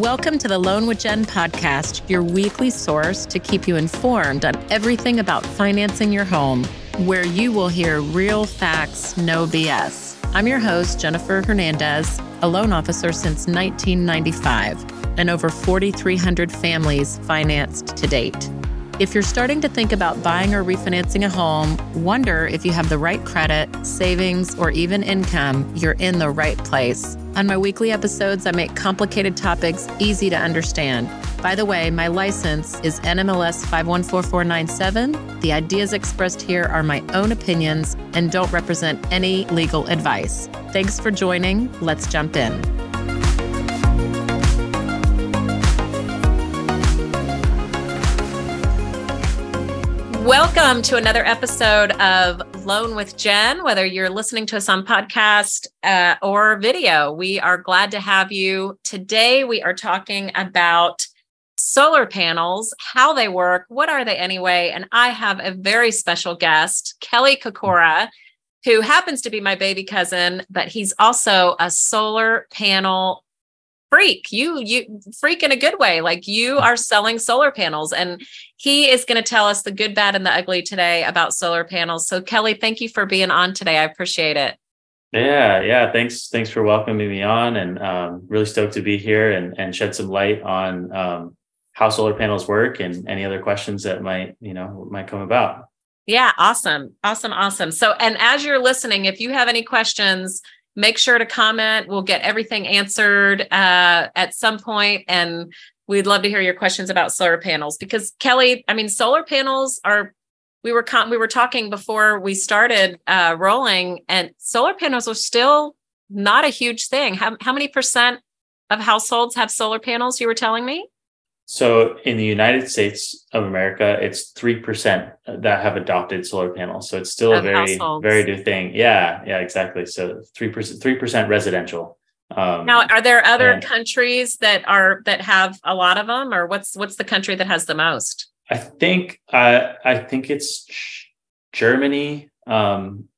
Welcome to the Loan with Jen podcast, your weekly source to keep you informed on everything about financing your home, where you will hear real facts, no BS. I'm your host, Jennifer Hernandez, a loan officer since 1995, and over 4,300 families financed to date. If you're starting to think about buying or refinancing a home, wonder if you have the right credit, savings, or even income, you're in the right place. On my weekly episodes, I make complicated topics easy to understand. By the way, my license is NMLS 514497. The ideas expressed here are my own opinions and don't represent any legal advice. Thanks for joining. Let's jump in. Welcome to another episode of Loan with Jen. Whether you're listening to us on podcast uh, or video, we are glad to have you. Today, we are talking about solar panels, how they work, what are they anyway? And I have a very special guest, Kelly Kokora, who happens to be my baby cousin, but he's also a solar panel freak you you freak in a good way like you are selling solar panels and he is going to tell us the good bad and the ugly today about solar panels. So kelly thank you for being on today. I appreciate it. Yeah yeah thanks thanks for welcoming me on and um, really stoked to be here and and shed some light on um, how solar panels work and any other questions that might you know might come about. Yeah awesome awesome awesome. So and as you're listening if you have any questions make sure to comment. We'll get everything answered uh, at some point, and we'd love to hear your questions about solar panels. Because Kelly, I mean, solar panels are. We were con- we were talking before we started uh, rolling, and solar panels are still not a huge thing. How how many percent of households have solar panels? You were telling me. So in the United States of America, it's three percent that have adopted solar panels. So it's still of a very households. very new thing. Yeah, yeah, exactly. So three percent three percent residential. Um, now, are there other and, countries that are that have a lot of them, or what's what's the country that has the most? I think uh, I think it's Germany. Um,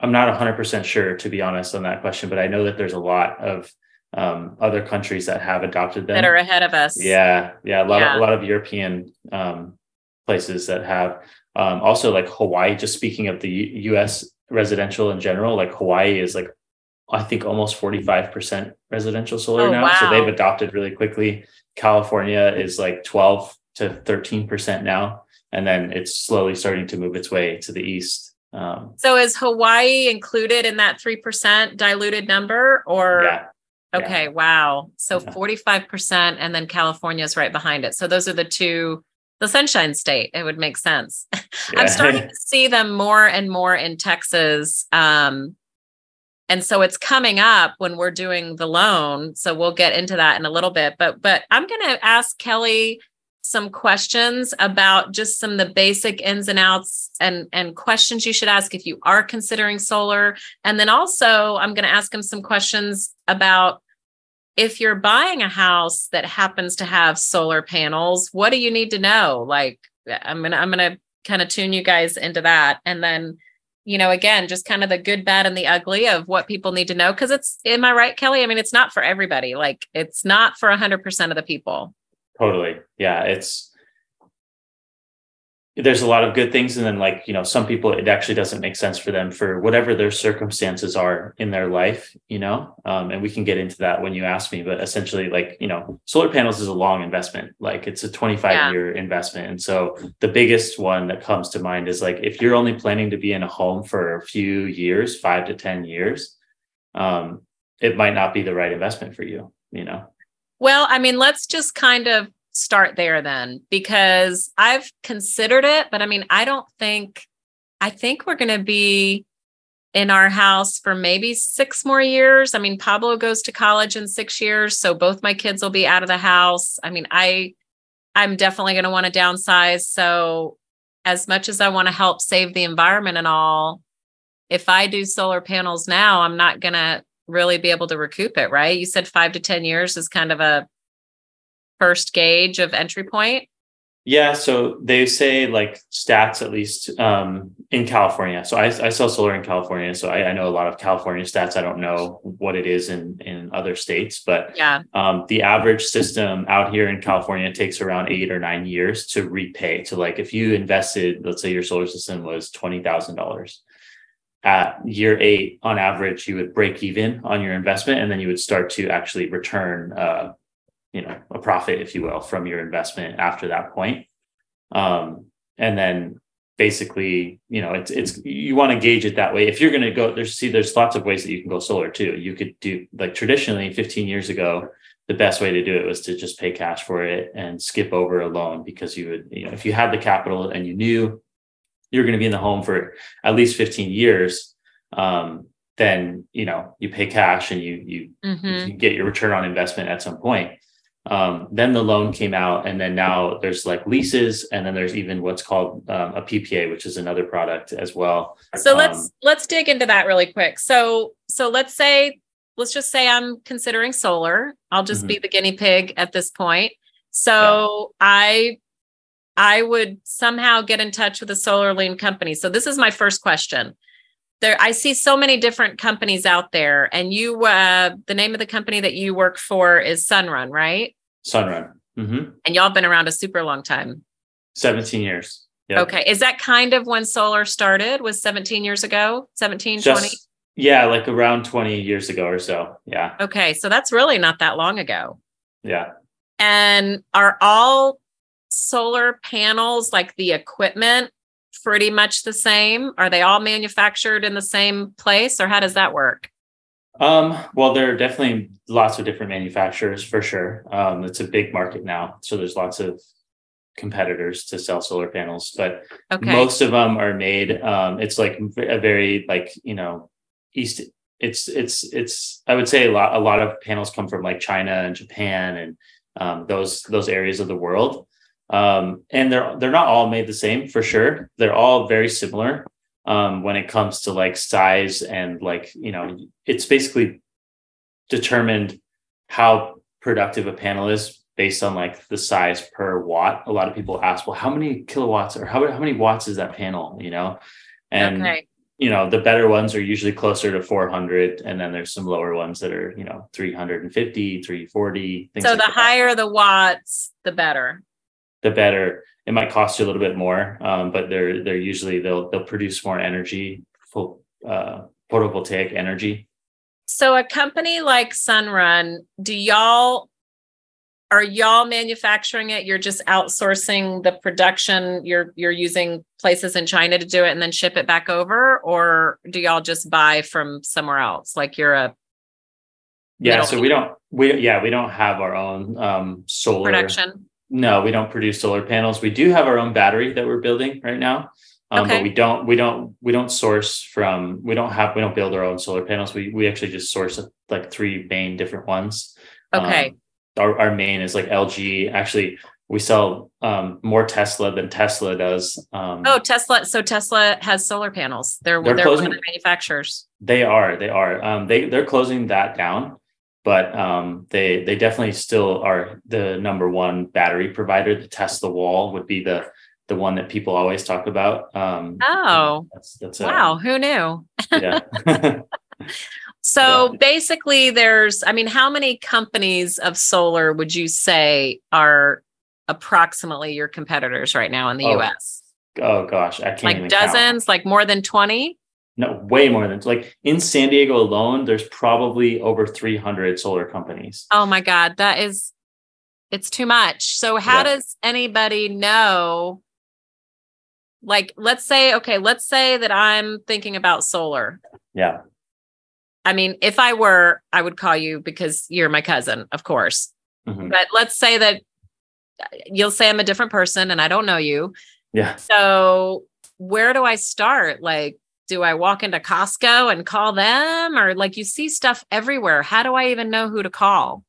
I'm not 100 percent sure to be honest on that question, but I know that there's a lot of um, other countries that have adopted them that are ahead of us. Yeah, yeah, a lot yeah. of a lot of European um, places that have. Um, also, like Hawaii. Just speaking of the U- U.S. residential in general, like Hawaii is like I think almost forty five percent residential solar oh, now. Wow. So they've adopted really quickly. California is like twelve to thirteen percent now, and then it's slowly starting to move its way to the east. Um, so is Hawaii included in that three percent diluted number, or yeah. Okay, yeah. wow. So yeah. 45% and then California is right behind it. So those are the two the sunshine state. It would make sense. Yeah. I'm starting to see them more and more in Texas. Um, and so it's coming up when we're doing the loan. So we'll get into that in a little bit. But but I'm gonna ask Kelly some questions about just some of the basic ins and outs and and questions you should ask if you are considering solar. And then also i'm going to ask him some questions about if you're buying a house that happens to have solar panels what do you need to know? Like i'm going to i'm going to kind of tune you guys into that. And then you know again just kind of the good bad and the ugly of what people need to know. Because it's am i right kelly? I mean it's not for everybody. Like it's not for 100% of the people Totally. Yeah. It's, there's a lot of good things. And then, like, you know, some people, it actually doesn't make sense for them for whatever their circumstances are in their life, you know? Um, and we can get into that when you ask me. But essentially, like, you know, solar panels is a long investment, like, it's a 25 yeah. year investment. And so the biggest one that comes to mind is like, if you're only planning to be in a home for a few years, five to 10 years, um, it might not be the right investment for you, you know? Well, I mean, let's just kind of start there then, because I've considered it, but I mean, I don't think, I think we're going to be in our house for maybe six more years. I mean, Pablo goes to college in six years, so both my kids will be out of the house. I mean, I, I'm definitely going to want to downsize. So, as much as I want to help save the environment and all, if I do solar panels now, I'm not going to really be able to recoup it, right? You said five to 10 years is kind of a first gauge of entry point. Yeah, so they say like stats at least um, in California. So I, I sell solar in California, so I, I, know a lot of California stats. I don't know what it is in in other states, but yeah, um, the average system out here in California takes around eight or nine years to repay. To like if you invested, let's say your solar system was twenty thousand dollars, at year eight, on average, you would break even on your investment, and then you would start to actually return. Uh, you know a profit if you will from your investment after that point um, and then basically you know it's it's you want to gauge it that way if you're going to go there's see there's lots of ways that you can go solar too you could do like traditionally 15 years ago the best way to do it was to just pay cash for it and skip over a loan because you would you know if you had the capital and you knew you're going to be in the home for at least 15 years um, then you know you pay cash and you you, mm-hmm. you get your return on investment at some point um, then the loan came out, and then now there's like leases, and then there's even what's called um, a PPA, which is another product as well. So um, let's let's dig into that really quick. So so let's say let's just say I'm considering solar. I'll just mm-hmm. be the guinea pig at this point. So yeah. I I would somehow get in touch with a solar lien company. So this is my first question. There, I see so many different companies out there, and you, uh, the name of the company that you work for is Sunrun, right? Sunrun. Mm-hmm. And y'all been around a super long time. 17 years. Yep. Okay. Is that kind of when solar started? Was 17 years ago? 17, Just, 20? Yeah, like around 20 years ago or so. Yeah. Okay. So that's really not that long ago. Yeah. And are all solar panels like the equipment pretty much the same? Are they all manufactured in the same place or how does that work? Um, well, there are definitely lots of different manufacturers for sure. Um, it's a big market now, so there's lots of competitors to sell solar panels, but okay. most of them are made. Um, it's like a very like you know east. It's it's it's. I would say a lot. A lot of panels come from like China and Japan and um, those those areas of the world, um, and they're they're not all made the same for sure. They're all very similar um, when it comes to like size and like you know it's basically determined how productive a panel is based on like the size per watt a lot of people ask well how many kilowatts or how, how many watts is that panel you know and okay. you know the better ones are usually closer to 400 and then there's some lower ones that are you know 350 340 so like the that. higher the watts the better the better it might cost you a little bit more, um, but they're they're usually they'll they'll produce more energy, full uh, photovoltaic energy. So a company like Sunrun, do y'all are y'all manufacturing it? You're just outsourcing the production. You're you're using places in China to do it and then ship it back over, or do y'all just buy from somewhere else? Like you're a yeah. So we don't we yeah we don't have our own um, solar production no, we don't produce solar panels. We do have our own battery that we're building right now. Um, okay. but we don't we don't we don't source from we don't have we don't build our own solar panels. We we actually just source like three main different ones. Okay. Um, our, our main is like LG. Actually, we sell um, more Tesla than Tesla does. Um, oh, Tesla! So Tesla has solar panels. They're they're, they're closing, one of the manufacturers. They are. They are. Um, they they're closing that down but um, they they definitely still are the number one battery provider. To test the Tesla wall would be the the one that people always talk about. Um, oh, that's, that's wow! Who knew? Yeah. so yeah. basically, there's. I mean, how many companies of solar would you say are approximately your competitors right now in the oh, U.S.? Oh gosh, I can't. Like dozens, count. like more than twenty no way more than like in san diego alone there's probably over 300 solar companies. Oh my god that is it's too much. So how yeah. does anybody know like let's say okay let's say that i'm thinking about solar. Yeah. I mean if i were i would call you because you're my cousin of course. Mm-hmm. but let's say that you'll say i'm a different person and i don't know you. Yeah. So where do i start? Like do I walk into Costco and call them or like you see stuff everywhere? How do I even know who to call?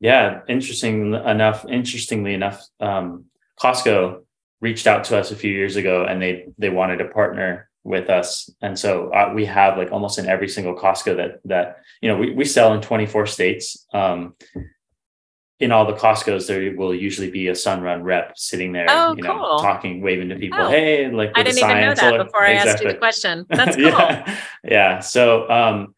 Yeah, interesting enough. Interestingly enough, um, Costco reached out to us a few years ago and they they wanted to partner with us, and so uh, we have like almost in every single Costco that that you know we we sell in 24 states. Um, in all the Costco's, there will usually be a Sunrun rep sitting there, Oh, you know, cool. talking, waving to people. Oh. Hey, like I didn't even know that before I asked you the question. That's cool. yeah. Yeah. So, um,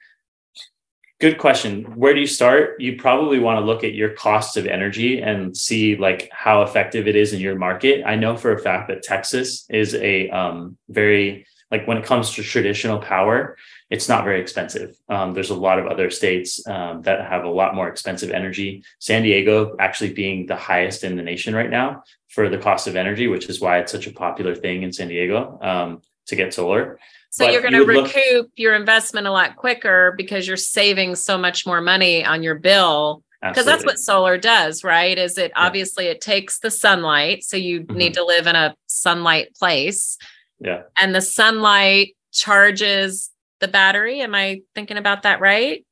good question. Where do you start? You probably want to look at your cost of energy and see like how effective it is in your market. I know for a fact that Texas is a um, very like when it comes to traditional power, it's not very expensive. Um, there's a lot of other states um, that have a lot more expensive energy. San Diego actually being the highest in the nation right now for the cost of energy, which is why it's such a popular thing in San Diego um, to get solar. So But you're going you to look- recoup your investment a lot quicker because you're saving so much more money on your bill. Because that's what solar does, right? Is it obviously it takes the sunlight. So you need to live in a sunlight place. Yeah. And the sunlight charges the battery. Am I thinking about that right?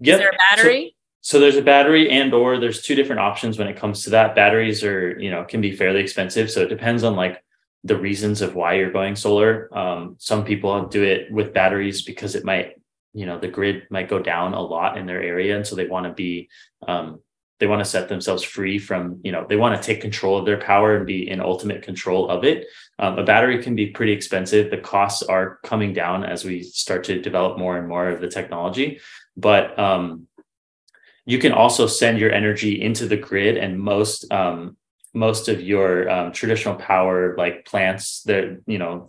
Yep. Is there a So- battery? So there's a battery and or there's two different options when it comes to that. Batteries are, you know, can be fairly expensive. So it depends on like the reasons of why you're going solar. Um, some people do it with batteries because it might, you know, the grid might go down a lot in their area. And so they want to be um, they want to set themselves free from, you know, they want to take control of their power and be in ultimate control of it. Um, a battery can be pretty expensive. The costs are coming down as we start to develop more and more of the technology. But um, you can also send your energy into the grid and most um, most of your um, traditional power like plants that you know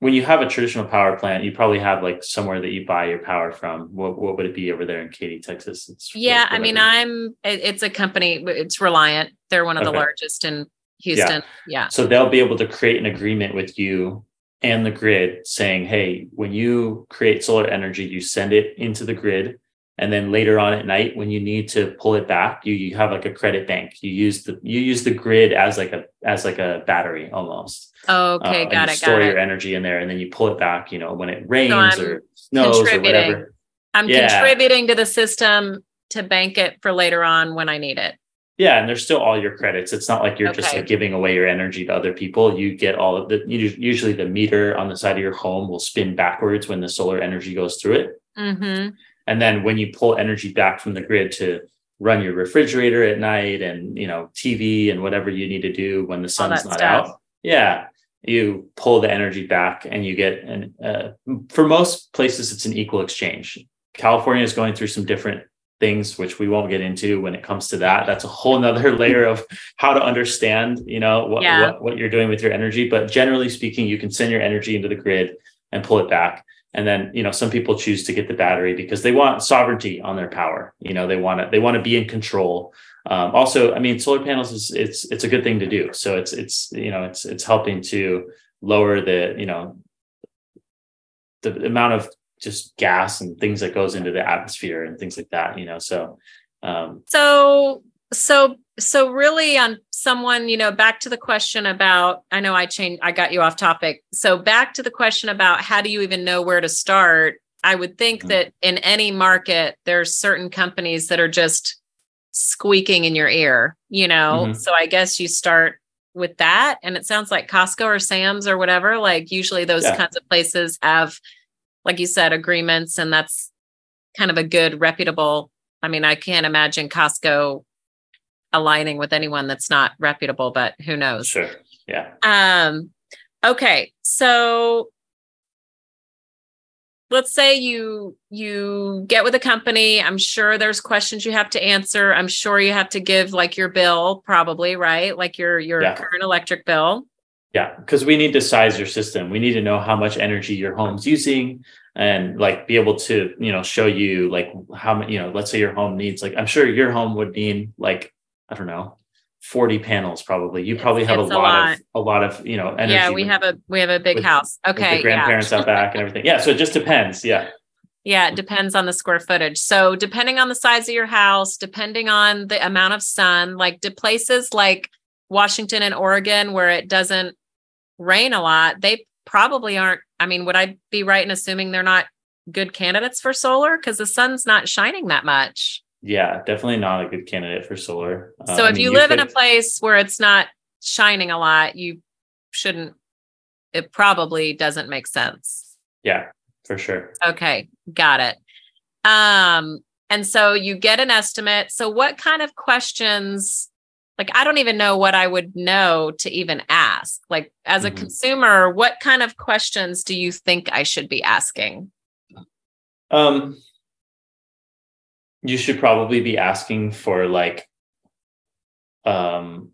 when you have a traditional power plant you probably have like somewhere that you buy your power from what, what would it be over there in katy texas it's Yeah. I mean. I'm, it's a company, it's Reliant. They're one of the largest in Houston. Yeah. So they'll be able to create an agreement with you and the grid saying, hey, when you create solar energy, you send it into the grid. And then later on at night, when you need to pull it back, you, you have like a credit bank. You use the you use the grid as like a as like a battery almost. Okay. Uh, got it. store Got your it. energy in there and then you pull it back, you know, when it rains I'm or snows or whatever. I'm Yeah. contributing to the system to bank it for later on when I need it. Yeah, and there's still all your credits. It's not like you're just like giving away your energy to other people. You get all of the usually the meter on the side of your home will spin backwards when the solar energy goes through it. Mm-hmm. And then when you pull energy back from the grid to run your refrigerator at night and you know TV and whatever you need to do when the sun's not stuff. out, yeah, you pull the energy back and you get an uh, for most places it's an equal exchange. California is going through some different things which we won't get into when it comes to that that's a whole nother layer of how to understand you know what, Yeah. what what you're doing with your energy but generally speaking you can send your energy into the grid and pull it back and then you know some people choose to get the battery because they want sovereignty on their power. You know they want to they want to be in control. Um, also i mean solar panels is it's it's a good thing to do. So it's it's you know it's it's helping to lower the you know the amount of just gas and things that goes into the atmosphere and things like that you know so um So, so, so really on someone, you know, back to the question about, I know I changed, I got you off topic. So back to the question about how do you even know where to start? I would think Mhm. that in any market, there's certain companies that are just squeaking in your ear, you know? Mhm. So I guess you start with that. And it sounds like Costco or Sam's or whatever, like usually those Yeah. kinds of places have, like you said, agreements and that's kind of a good reputable I mean, I can't imagine Costco aligning with anyone that's not reputable, but who knows? sure yeah Um, okay, so let's say you you get with a company. I'm sure there's questions you have to answer. I'm sure you have to give like your bill, probably right, like your your Yeah. current electric bill. Yeah, because we need to size your system. We need to know how much energy your home's using and like be able to, you know, show you like how many, you know, let's say your home needs like I'm sure your home would need like, I don't know, 40 panels probably. You probably have a It's lot, a lot. of a lot of, you know, energy. yeah, we with- have a we have a big with- house. Okay, the grandparents out back and everything. Yeah, so it just depends. Yeah. Yeah, it depends on the square footage. So, depending on the size of your house, depending on the amount of sun, like do places like Washington and Oregon where it doesn't rain a lot, they probably aren't. I mean, would I be right in assuming they're not good candidates for solar because the sun's not shining that much? Yeah, definitely not a good candidate for solar. Uh, so, I if mean, you live in a place where it's not shining a lot, you shouldn't, it probably doesn't make sense. Yeah, for sure. Okay, got it. Um, And so you get an estimate. So, what kind of questions? Like, I don't even know what I would know to even ask. Like, as a mm-hmm. consumer, what kind of questions do you think I should be asking? Um, you should probably be asking for like, um,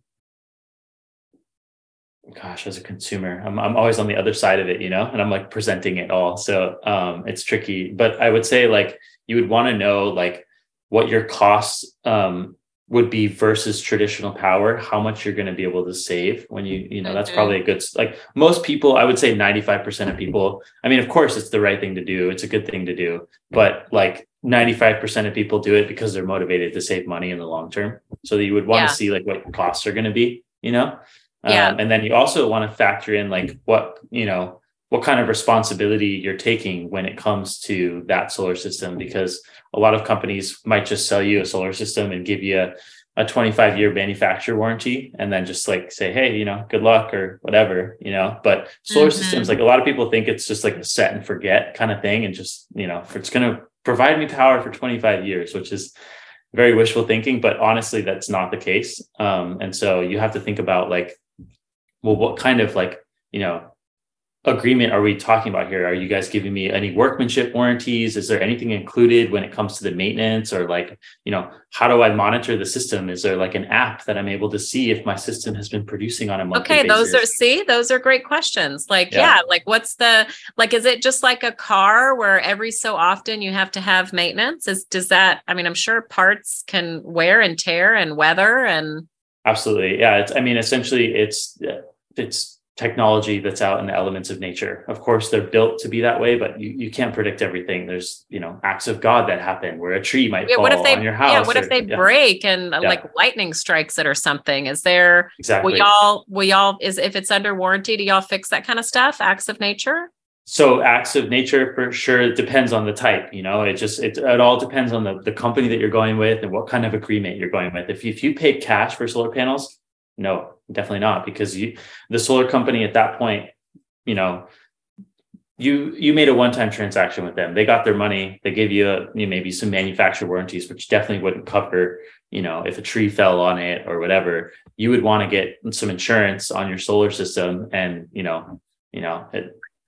gosh, as a consumer, I'm I'm always on the other side of it, you know, and I'm like presenting it all. So um, it's tricky. But I would say like you would want to know like what your costs um, would be versus traditional power how much you're going to be able to save when you you know that's probably a good like most people i would say 95% of people i mean of course it's the right thing to do it's a good thing to do but like 95% of people do it because they're motivated to save money in the long term so that you would want yeah. to see like what your costs are going to be you know yeah. Um, and then you also want to factor in like what you know what kind of responsibility you're taking when it comes to that solar system because a lot of companies might just sell you a solar system and give you a, a 25 year manufacturer warranty and then just like say hey you know good luck or whatever you know but solar mm-hmm. systems like a lot of people think it's just like a set and forget kind of thing and just you know it's going to provide me power for 25 years which is very wishful thinking but honestly that's not the case. Um, and so you have to think about like well what kind of like you know agreement are we talking about here? Are you guys giving me any workmanship warranties? Is there anything included when it comes to the maintenance or like, you know, how do I monitor the system? Is there like an app that I'm able to see if my system has been producing on a monthly Okay, basis? those are see, those are great questions. Like, yeah. yeah, like what's the like is it just like a car where every so often you have to have maintenance? Is does that I mean, I'm sure parts can wear and tear and weather and Absolutely. Yeah, it's I mean essentially it's it's technology that's out in the elements of nature. Of course, they're built to be that way, but you, you can't predict everything. There's, you know, acts of God that happen where a tree might yeah, fall what if they, on your house. Yeah, what or, if they yeah. break and uh, yeah. like lightning strikes it or something? Is there exactly will y'all will y'all is if it's under warranty, do y'all fix that kind of stuff? Acts of nature? So acts of nature for sure it depends on the type, you know, it just it, it all depends on the, the company that you're going with and what kind of agreement you're going with. If you, if you paid cash for solar panels, no, definitely not because you the solar company at that point you know you you made a one-time transaction with them. They got their money they gave you, a, you know, maybe some manufacturer warranties which definitely wouldn't cover you know if a tree fell on it or whatever. You would want to get some insurance on your solar system and you know you know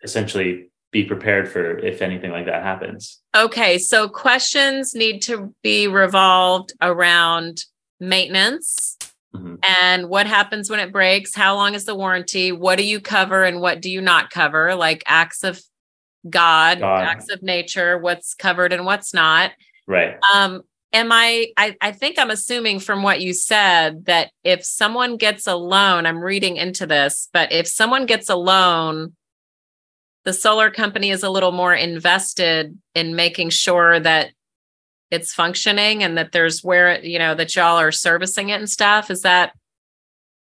essentially be prepared for if anything like that happens. Okay so questions need to be revolved around maintenance Mm-hmm. And what happens when it breaks? How long is the warranty? What do you cover and what do you not cover? Like acts of God, God. acts of nature, what's covered and what's not. Right. Um, am I, I I think I'm assuming from what you said that if someone gets a loan, I'm reading into this, but if someone gets a loan, the solar company is a little more invested in making sure that it's functioning and that there's where you know that y'all are servicing it and stuff. Is that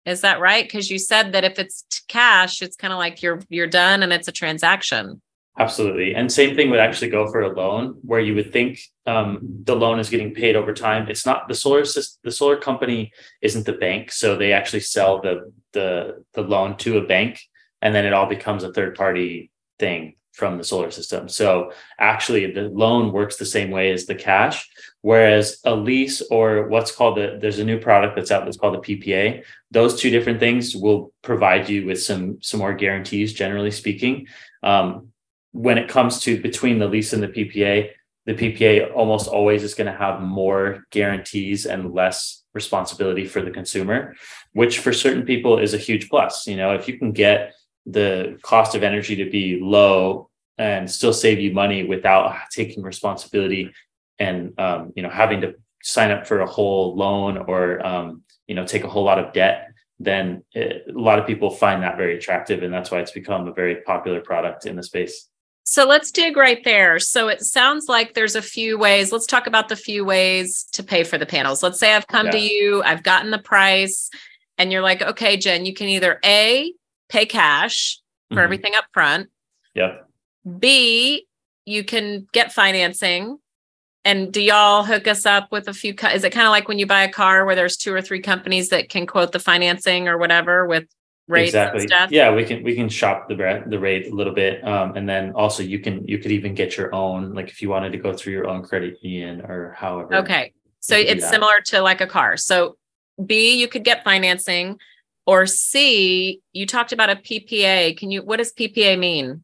is that right? Because you said that if it's cash it's kind of like you're you're done and it's a transaction. Absolutely. And same thing would actually go for a loan where you would think um, the loan is getting paid over time. It's not the solar system, the solar company isn't the bank so they actually sell the the the loan to a bank and then it all becomes a third party thing from the solar system. So actually the loan works the same way as the cash, whereas a lease or what's called the there's a new product that's out that's called the PPA. Those two different things will provide you with some some more guarantees, generally speaking. Um, when it comes to between the lease and the PPA, the PPA almost always is going to have more guarantees and less responsibility for the consumer, which for certain people is a huge plus. You know, if you can get the cost of energy to be low and still save you money without taking responsibility and um, you know having to sign up for a whole loan or um, you know take a whole lot of debt then it, a lot of people find that very attractive and that's why it's become a very popular product in the space. So let's dig right there. So it sounds like there's a few ways. Let's talk about the few ways to pay for the panels. Let's say i've come yeah. to you i've gotten the price and you're like okay jen you can either a pay cash for mm-hmm. everything up front. Yep. B, you can get financing. And do y'all hook us up with a few? Co- is it kind of like when you buy a car where there's two or three companies that can quote the financing or whatever with rates exactly. Yeah, we can we can shop the the rate a little bit, um, and then also you can you could even get your own like if you wanted to go through your own credit union or however. Okay, so it's similar to like a car. So B, you could get financing, or C, you talked about a PPA. Can you? What does PPA mean?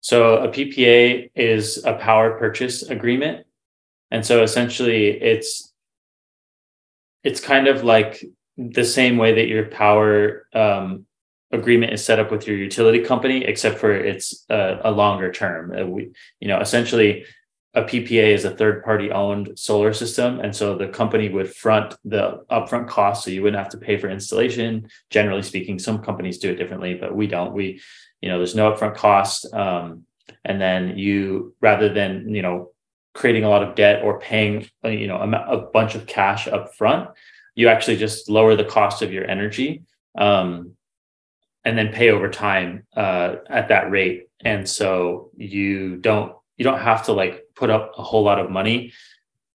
So a PPA is a power purchase agreement, and so essentially it's it's kind of like the same way that your power um, agreement is set up with your utility company, except for it's a, a longer term. Uh, we, you know, essentially a PPA is a third party owned solar system. And so the company would front the upfront cost. So you wouldn't have to pay for installation. Generally speaking, some companies do it differently, but we don't. We, you know, there's no upfront cost. Um, and then you, rather than, you know, creating a lot of debt or paying, uh, you know, a, a bunch of cash up front, you actually just lower the cost of your energy. Um, and then pay over time uh, at that rate. And so you don't you don't have to like put up a whole lot of money.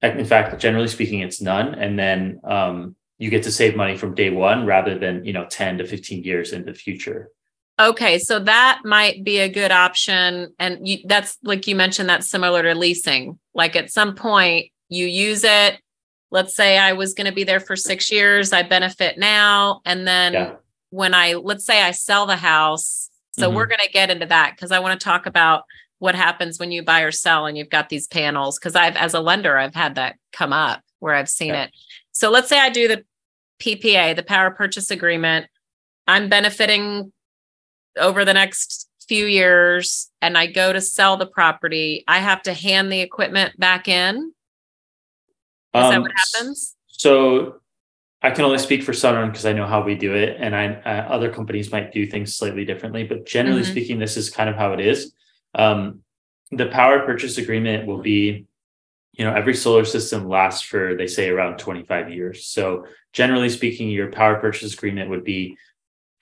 In fact, generally speaking, it's none. And then um, you get to save money from day one rather than you know 10 to 15 years in the future. Okay, so that might be a good option. And you, that's like you mentioned, that's similar to leasing. Like at some point, you use it. Let's say I was going to be there for six years, I benefit now. And then yeah when I let's say I sell the house. So mm-hmm. we're going to get into that because I want to talk about what happens when you buy or sell and you've got these panels because I've as a lender I've had that come up where I've seen yeah. it. So let's say I do the PPA, the power purchase agreement. I'm benefiting over the next few years and I go to sell the property, I have to hand the equipment back in. Is um, that what happens? So I can only speak for Sunrun because I know how we do it, and I uh, other companies might do things slightly differently. But generally mm-hmm. speaking, this is kind of how it is. Um, the power purchase agreement will be, you know, every solar system lasts for they say around 25 years. So generally speaking, your power purchase agreement would be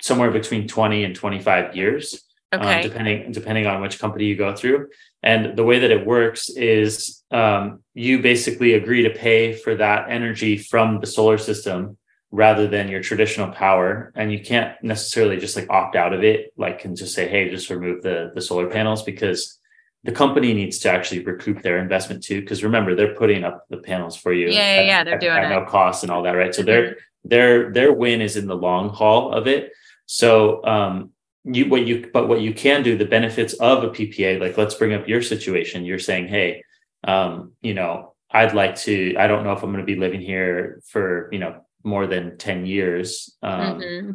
somewhere between 20 and 25 years, um, okay. um, depending depending on which company you go through. And the way that it works is um, you basically agree to pay for that energy from the solar system rather than your traditional power. And you can't necessarily just like opt out of it, like and just say, hey, just remove the, the solar panels because the company needs to actually recoup their investment too. Because remember, they're putting up the panels for you. Yeah, yeah, at, yeah they're at, doing at it. no cost and all that, right? So mm-hmm. their their their win is in the long haul of it. So um, you what you but what you can do the benefits of a ppa like let's bring up your situation you're saying hey um you know i'd like to i don't know if i'm going to be living here for you know more than 10 years um mm-hmm.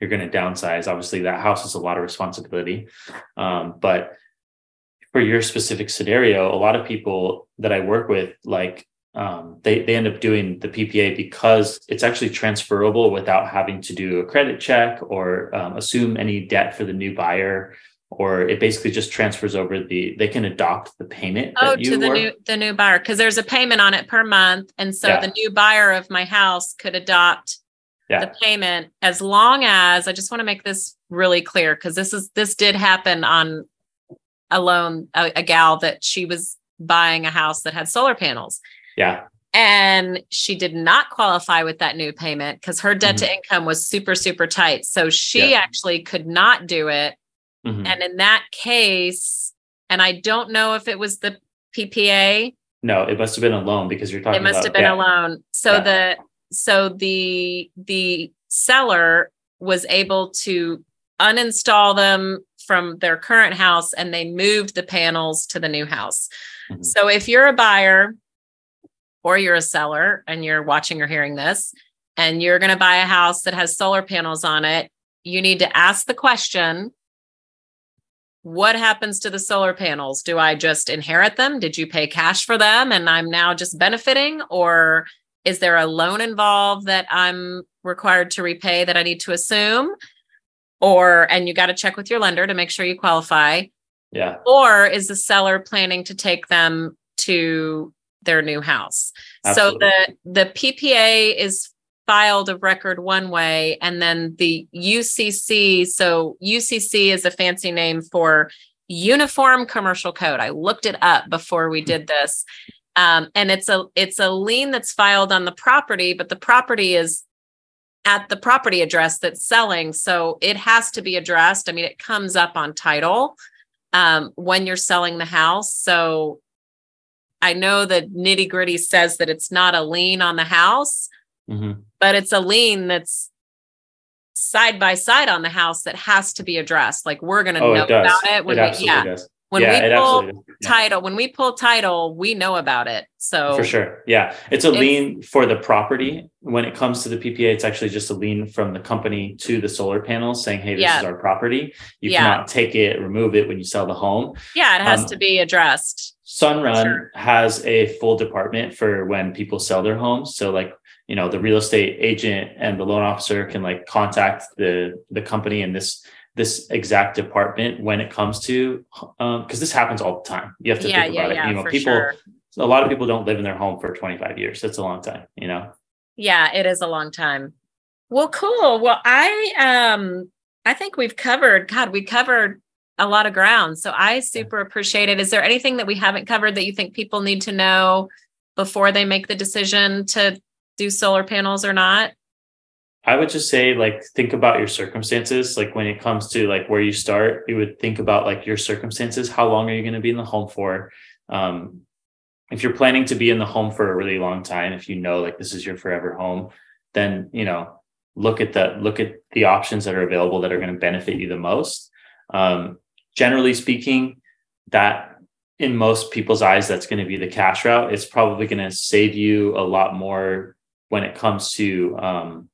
you're going to downsize obviously that house is a lot of responsibility um but for your specific scenario a lot of people that i work with like um, they, they end up doing the PPA because it's actually transferable without having to do a credit check or um, assume any debt for the new buyer or it basically just transfers over the they can adopt the payment oh to the new the new buyer because there's a payment on it per month and so yeah. the new buyer of my house could adopt yeah. the payment as long as i just want to make this really clear because this is this did happen on a loan a, a gal that she was buying a house that had solar panels yeah. And she did not qualify with that new payment because her debt mm-hmm. to income was super, super tight. So she yeah. actually could not do it. Mm-hmm. And in that case, and I don't know if it was the PPA. No, it must have been a loan because you're talking. It must about, have been yeah. a loan. So yeah. the so the the seller was able to uninstall them from their current house and they moved the panels to the new house. Mm-hmm. So if you're a buyer or you're a seller and you're watching or hearing this and you're going to buy a house that has solar panels on it, you need to ask the question what happens to the solar panels? Do I just inherit them? Did you pay cash for them and I'm now just benefiting? Or is there a loan involved that I'm required to repay that I need to assume? Or, and you got to check with your lender to make sure you qualify. Yeah. Or is the seller planning to take them to their new house. Absolutely. So the the PPA is filed a record one way and then the UCC so UCC is a fancy name for Uniform Commercial Code. I looked it up before we did this. Um, and it's a it's a lien that's filed on the property but the property is at the property address that's selling. So it has to be addressed. I mean, it comes up on title um, when you're selling the house. So I know the nitty gritty says that it's not a lien on the house, mm-hmm. but it's a lien that's side by side on the house that has to be addressed. Like we're going to oh, know about it when it we, yeah. Does. When yeah, we pull yeah. title, when we pull title, we know about it. So for sure. Yeah. It's a it's, lien for the property. When it comes to the PPA, it's actually just a lien from the company to the solar panels saying, Hey, this yeah. is our property. You cannot take it, remove it when you sell the home. Yeah, it has um, to be addressed. Sunrun sure. has a full department for when people sell their homes. So like you know the real estate agent and the loan officer can like contact the the company in this this exact department when it comes to um because this happens all the time. You have to yeah, think about yeah, it. you know people sure. a lot of people don't live in their home for 25 years. That's a long time you know? Yeah it is a long time. Well cool. Well i um i think we've covered god we covered a lot of ground. So i super appreciate it. Is there anything that we haven't covered that you think people need to know before they make the decision to do solar panels or not? I would just say like think about your circumstances. Like when it comes to like where you start, you would think about like your circumstances. How long are you going to be in the home for? Um, if you're planning to be in the home for a really long time, if you know like this is your forever home, then you know look at the look at the options that are available that are going to benefit you the most. Um, generally speaking, that in most people's eyes, that's going to be the cash route. It's probably going to save you a lot more when it comes to um,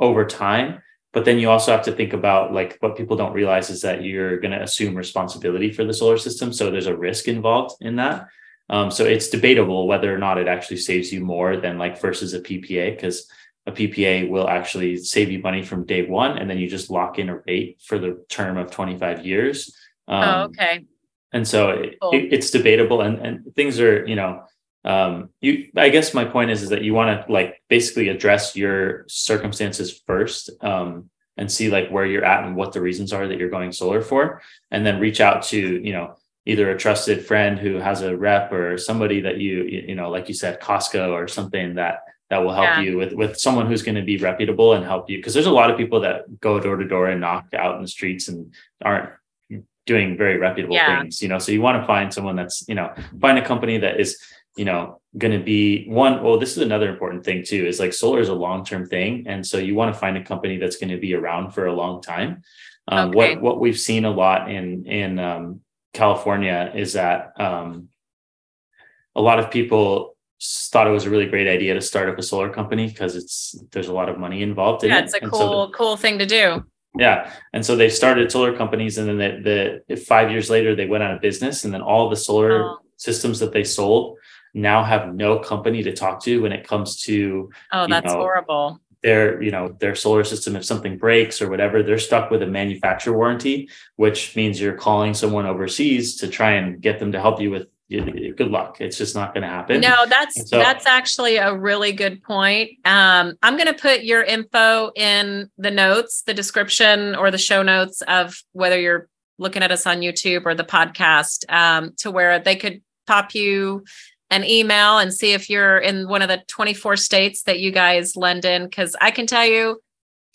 over time. But then you also have to think about like what people don't realize is that you're going to assume responsibility for the solar system. So there's a risk involved in that. Um, so it's debatable whether or not it actually saves you more than like versus a PPA because a PPA will actually save you money from day one, and then you just lock in a rate for the term of 25 years. Oh, um, oh, okay. And so cool. it, it's debatable, and and things are you know um, you i guess my point is is that you want to like basically address your circumstances first um, and see like where you're at and what the reasons are that you're going solar for and then reach out to you know either a trusted friend who has a rep or somebody that you you know like you said costco or something that that will help yeah. you with with someone who's going to be reputable and help you because there's a lot of people that go door to door and knock out in the streets and aren't doing very reputable yeah. things you know so you want to find someone that's you know find a company that is you know going to be one well this is another important thing too is like solar is a long-term thing and so you want to find a company that's going to be around for a long time um, okay. what what we've seen a lot in in um, california is that um, a lot of people thought it was a really great idea to start up a solar company because it's there's a lot of money involved in yeah, it. it's a cool so the, cool thing to do yeah and so they started solar companies and then the, the five years later they went out of business and then all the solar oh. systems that they sold now have no company to talk to when it comes to oh that's know, horrible. their you know their solar system if something breaks or whatever they're stuck with a manufacturer warranty which means you're calling someone overseas to try and get them to help you with good luck. It's just not going to happen. No that's so, that's actually a really good point. Um, i'm going to put your info in the notes the description or the show notes of whether you're looking at us on youtube or the podcast um, to where they could pop you an email and see if you're in one of the 24 states that you guys lend in. Cause I can tell you,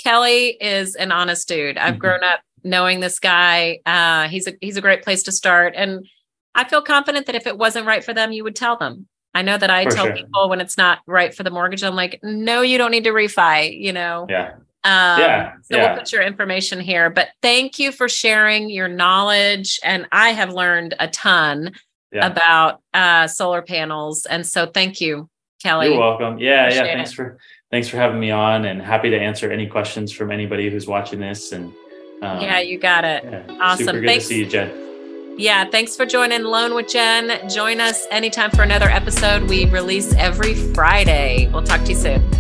Kelly is an honest dude. I've mm-hmm. grown up knowing this guy. Uh, he's a he's a great place to start. And I feel confident that if it wasn't right for them, you would tell them. I know that I for tell sure. people when it's not right for the mortgage, I'm like, no, you don't need to refi, you know? Yeah. Um, yeah. So yeah. we'll put your information here. But thank you for sharing your knowledge. And I have learned a ton yeah. about uh, solar panels. And so thank you, Kelly. You're welcome. Yeah, Appreciate yeah. Thanks it. for thanks for having me on and happy to answer any questions from anybody who's watching this. And um, yeah, you got it. Yeah, awesome. Super good thanks. to see you, Jen. Yeah, thanks for joining Loan with Jen. Join us anytime for another episode. We release every Friday. We'll talk to you soon.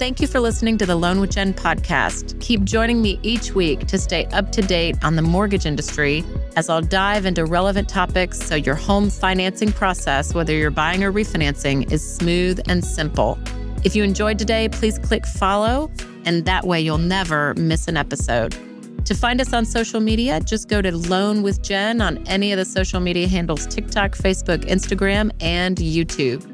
Thank you for listening to the Loan with Jen podcast. Keep joining me each week to stay up to date on the mortgage industry as I'll dive into relevant topics so your home financing process, whether you're buying or refinancing, is smooth and simple. If you enjoyed today, please click follow, and that way you'll never miss an episode. To find us on social media, just go to Loan with Jen on any of the social media handles TikTok, Facebook, Instagram, and YouTube.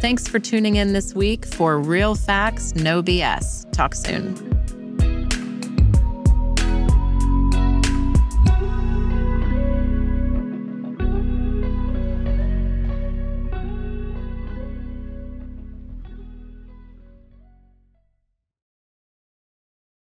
Thanks for tuning in this week for Real Facts, No BS. Talk soon.